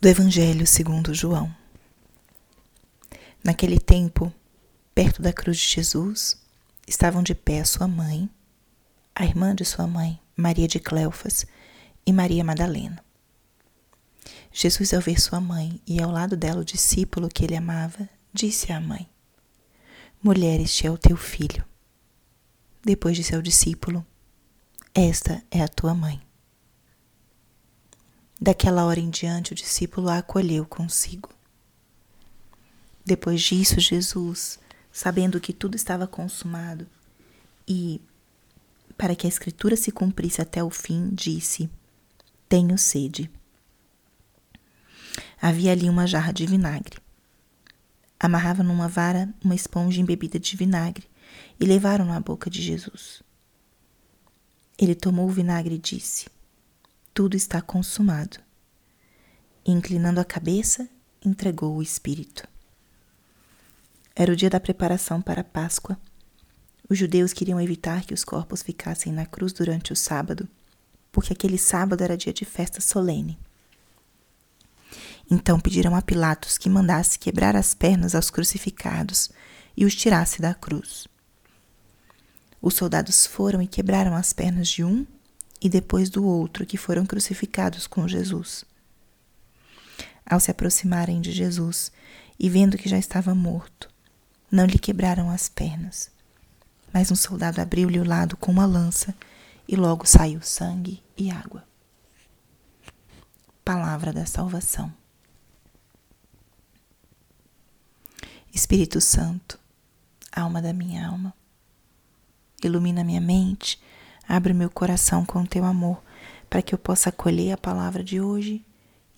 do Evangelho segundo João. Naquele tempo, perto da cruz de Jesus, estavam de pé sua mãe, a irmã de sua mãe, Maria de Cleofas, e Maria Madalena. Jesus, ao ver sua mãe e ao lado dela o discípulo que ele amava, disse à mãe: Mulher, este é o teu filho. Depois disse ao discípulo: Esta é a tua mãe. Daquela hora em diante, o discípulo a acolheu consigo. Depois disso, Jesus, sabendo que tudo estava consumado e para que a Escritura se cumprisse até o fim, disse: Tenho sede. Havia ali uma jarra de vinagre. Amarrava numa vara uma esponja embebida de vinagre e levaram-no à boca de Jesus. Ele tomou o vinagre e disse: tudo está consumado. E, inclinando a cabeça, entregou o espírito. Era o dia da preparação para a Páscoa. Os judeus queriam evitar que os corpos ficassem na cruz durante o sábado, porque aquele sábado era dia de festa solene. Então pediram a Pilatos que mandasse quebrar as pernas aos crucificados e os tirasse da cruz. Os soldados foram e quebraram as pernas de um e depois do outro que foram crucificados com Jesus. Ao se aproximarem de Jesus e vendo que já estava morto, não lhe quebraram as pernas. Mas um soldado abriu-lhe o lado com uma lança e logo saiu sangue e água. Palavra da salvação. Espírito Santo, alma da minha alma, ilumina minha mente Abre meu coração com teu amor, para que eu possa acolher a palavra de hoje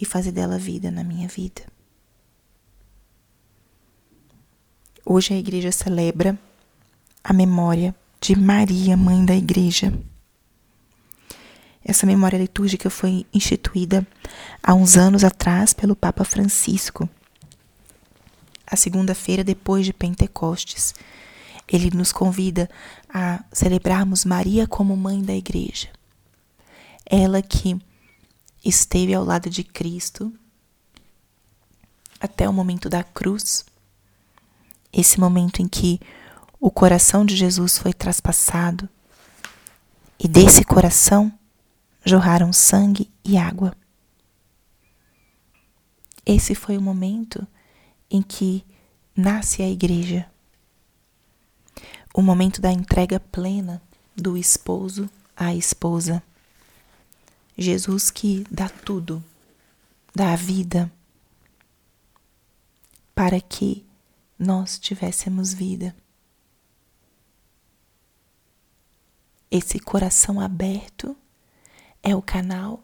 e fazer dela vida na minha vida. Hoje a igreja celebra a memória de Maria, mãe da igreja. Essa memória litúrgica foi instituída há uns anos atrás pelo Papa Francisco, a segunda-feira depois de Pentecostes, ele nos convida a celebrarmos Maria como mãe da igreja. Ela que esteve ao lado de Cristo até o momento da cruz, esse momento em que o coração de Jesus foi traspassado e desse coração jorraram sangue e água. Esse foi o momento em que nasce a igreja o momento da entrega plena do esposo à esposa. Jesus que dá tudo, dá a vida, para que nós tivéssemos vida. Esse coração aberto é o canal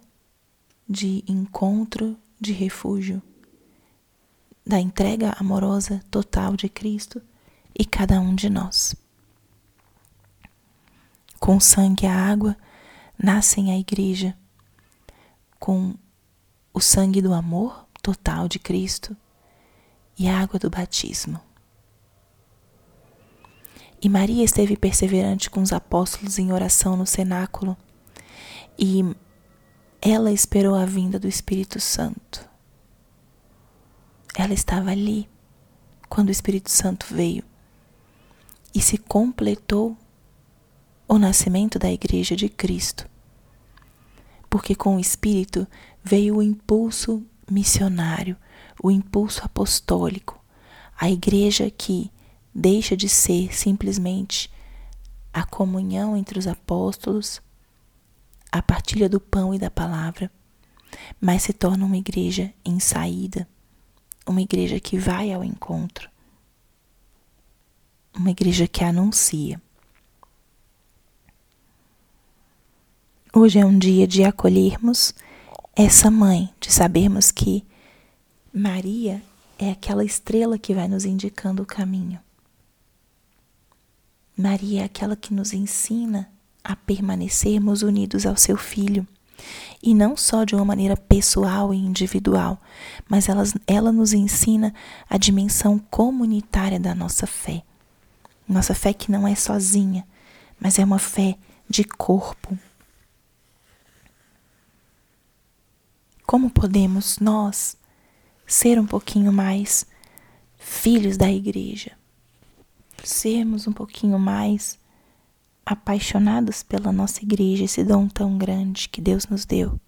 de encontro, de refúgio, da entrega amorosa total de Cristo e cada um de nós com sangue e a água, nascem a igreja, com o sangue do amor total de Cristo e a água do batismo. E Maria esteve perseverante com os apóstolos em oração no cenáculo e ela esperou a vinda do Espírito Santo. Ela estava ali quando o Espírito Santo veio e se completou o nascimento da Igreja de Cristo. Porque com o Espírito veio o impulso missionário, o impulso apostólico, a Igreja que deixa de ser simplesmente a comunhão entre os apóstolos, a partilha do pão e da palavra, mas se torna uma igreja em saída, uma igreja que vai ao encontro, uma igreja que anuncia. Hoje é um dia de acolhermos essa mãe, de sabermos que Maria é aquela estrela que vai nos indicando o caminho. Maria é aquela que nos ensina a permanecermos unidos ao seu filho. E não só de uma maneira pessoal e individual, mas ela, ela nos ensina a dimensão comunitária da nossa fé. Nossa fé que não é sozinha, mas é uma fé de corpo, como podemos nós ser um pouquinho mais filhos da igreja, sermos um pouquinho mais apaixonados pela nossa igreja, esse dom tão grande que Deus nos deu,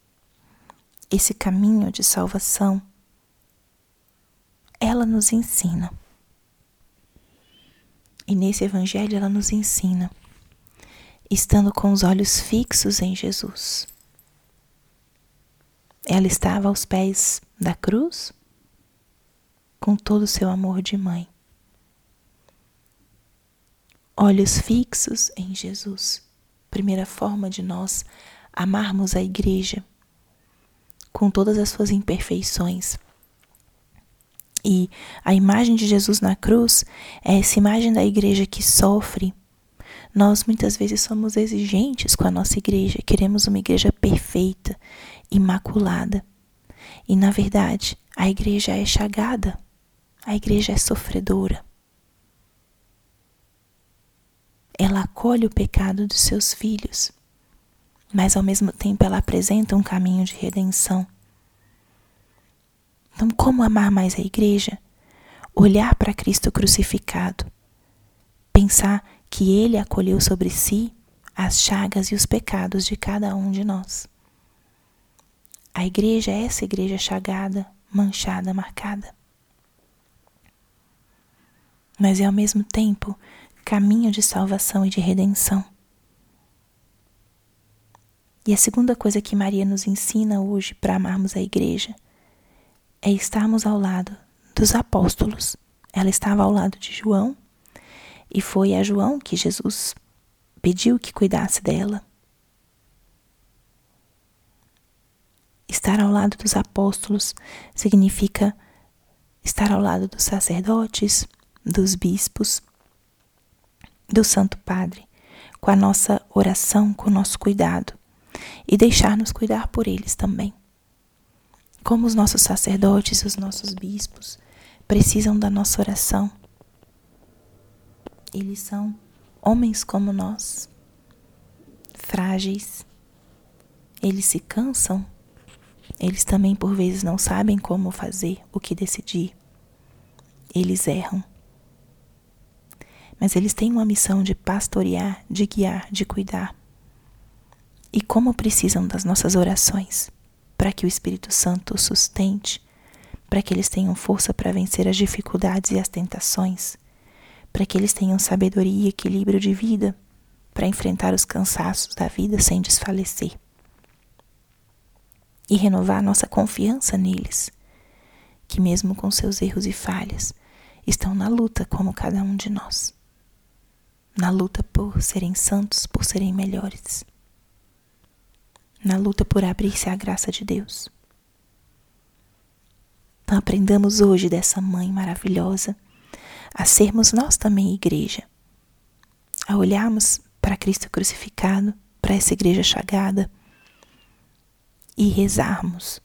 esse caminho de salvação, ela nos ensina. E nesse evangelho ela nos ensina, estando com os olhos fixos em Jesus. Ela estava aos pés da cruz, com todo o seu amor de mãe olhos fixos em Jesus. Primeira forma de nós amarmos a igreja com todas as suas imperfeições. E a imagem de Jesus na cruz é essa imagem da igreja que sofre. Nós muitas vezes somos exigentes com a nossa igreja, queremos uma igreja perfeita, imaculada. E na verdade, a igreja é chagada, a igreja é sofredora. ela acolhe o pecado dos seus filhos, mas ao mesmo tempo ela apresenta um caminho de redenção. Então, como amar mais a igreja? Olhar para Cristo crucificado, pensar que ele acolheu sobre si as chagas e os pecados de cada um de nós. A igreja é essa igreja chagada, manchada, marcada. Mas é ao mesmo tempo caminho de salvação e de redenção. E a segunda coisa que Maria nos ensina hoje para amarmos a igreja é estarmos ao lado dos apóstolos. Ela estava ao lado de João e foi a João que Jesus pediu que cuidasse dela. Estar ao lado dos apóstolos significa estar ao lado dos sacerdotes, dos bispos, do Santo Padre, com a nossa oração, com o nosso cuidado e deixar-nos cuidar por eles também. Como os nossos sacerdotes, os nossos bispos precisam da nossa oração. Eles são homens como nós, frágeis. Eles se cansam. Eles também por vezes não sabem como fazer, o que decidir. Eles erram mas eles têm uma missão de pastorear, de guiar, de cuidar. E como precisam das nossas orações para que o Espírito Santo os sustente, para que eles tenham força para vencer as dificuldades e as tentações, para que eles tenham sabedoria e equilíbrio de vida para enfrentar os cansaços da vida sem desfalecer. E renovar nossa confiança neles, que mesmo com seus erros e falhas, estão na luta como cada um de nós na luta por serem santos, por serem melhores, na luta por abrir-se à graça de Deus. Então aprendamos hoje dessa mãe maravilhosa a sermos nós também igreja, a olharmos para Cristo crucificado, para essa igreja chagada e rezarmos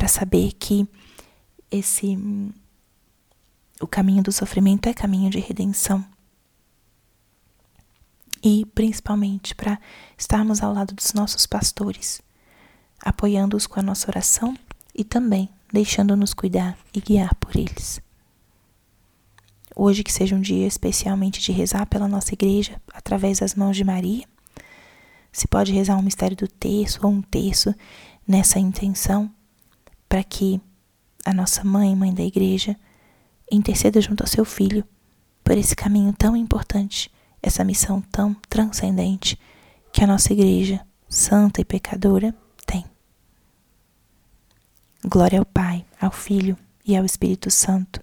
para saber que esse o caminho do sofrimento é caminho de redenção e principalmente para estarmos ao lado dos nossos pastores, apoiando-os com a nossa oração e também deixando-nos cuidar e guiar por eles. Hoje que seja um dia especialmente de rezar pela nossa igreja através das mãos de Maria. Se pode rezar um mistério do terço ou um terço nessa intenção, para que a nossa mãe, mãe da igreja, interceda junto ao seu filho por esse caminho tão importante essa missão tão transcendente que a nossa igreja, santa e pecadora, tem. Glória ao Pai, ao Filho e ao Espírito Santo,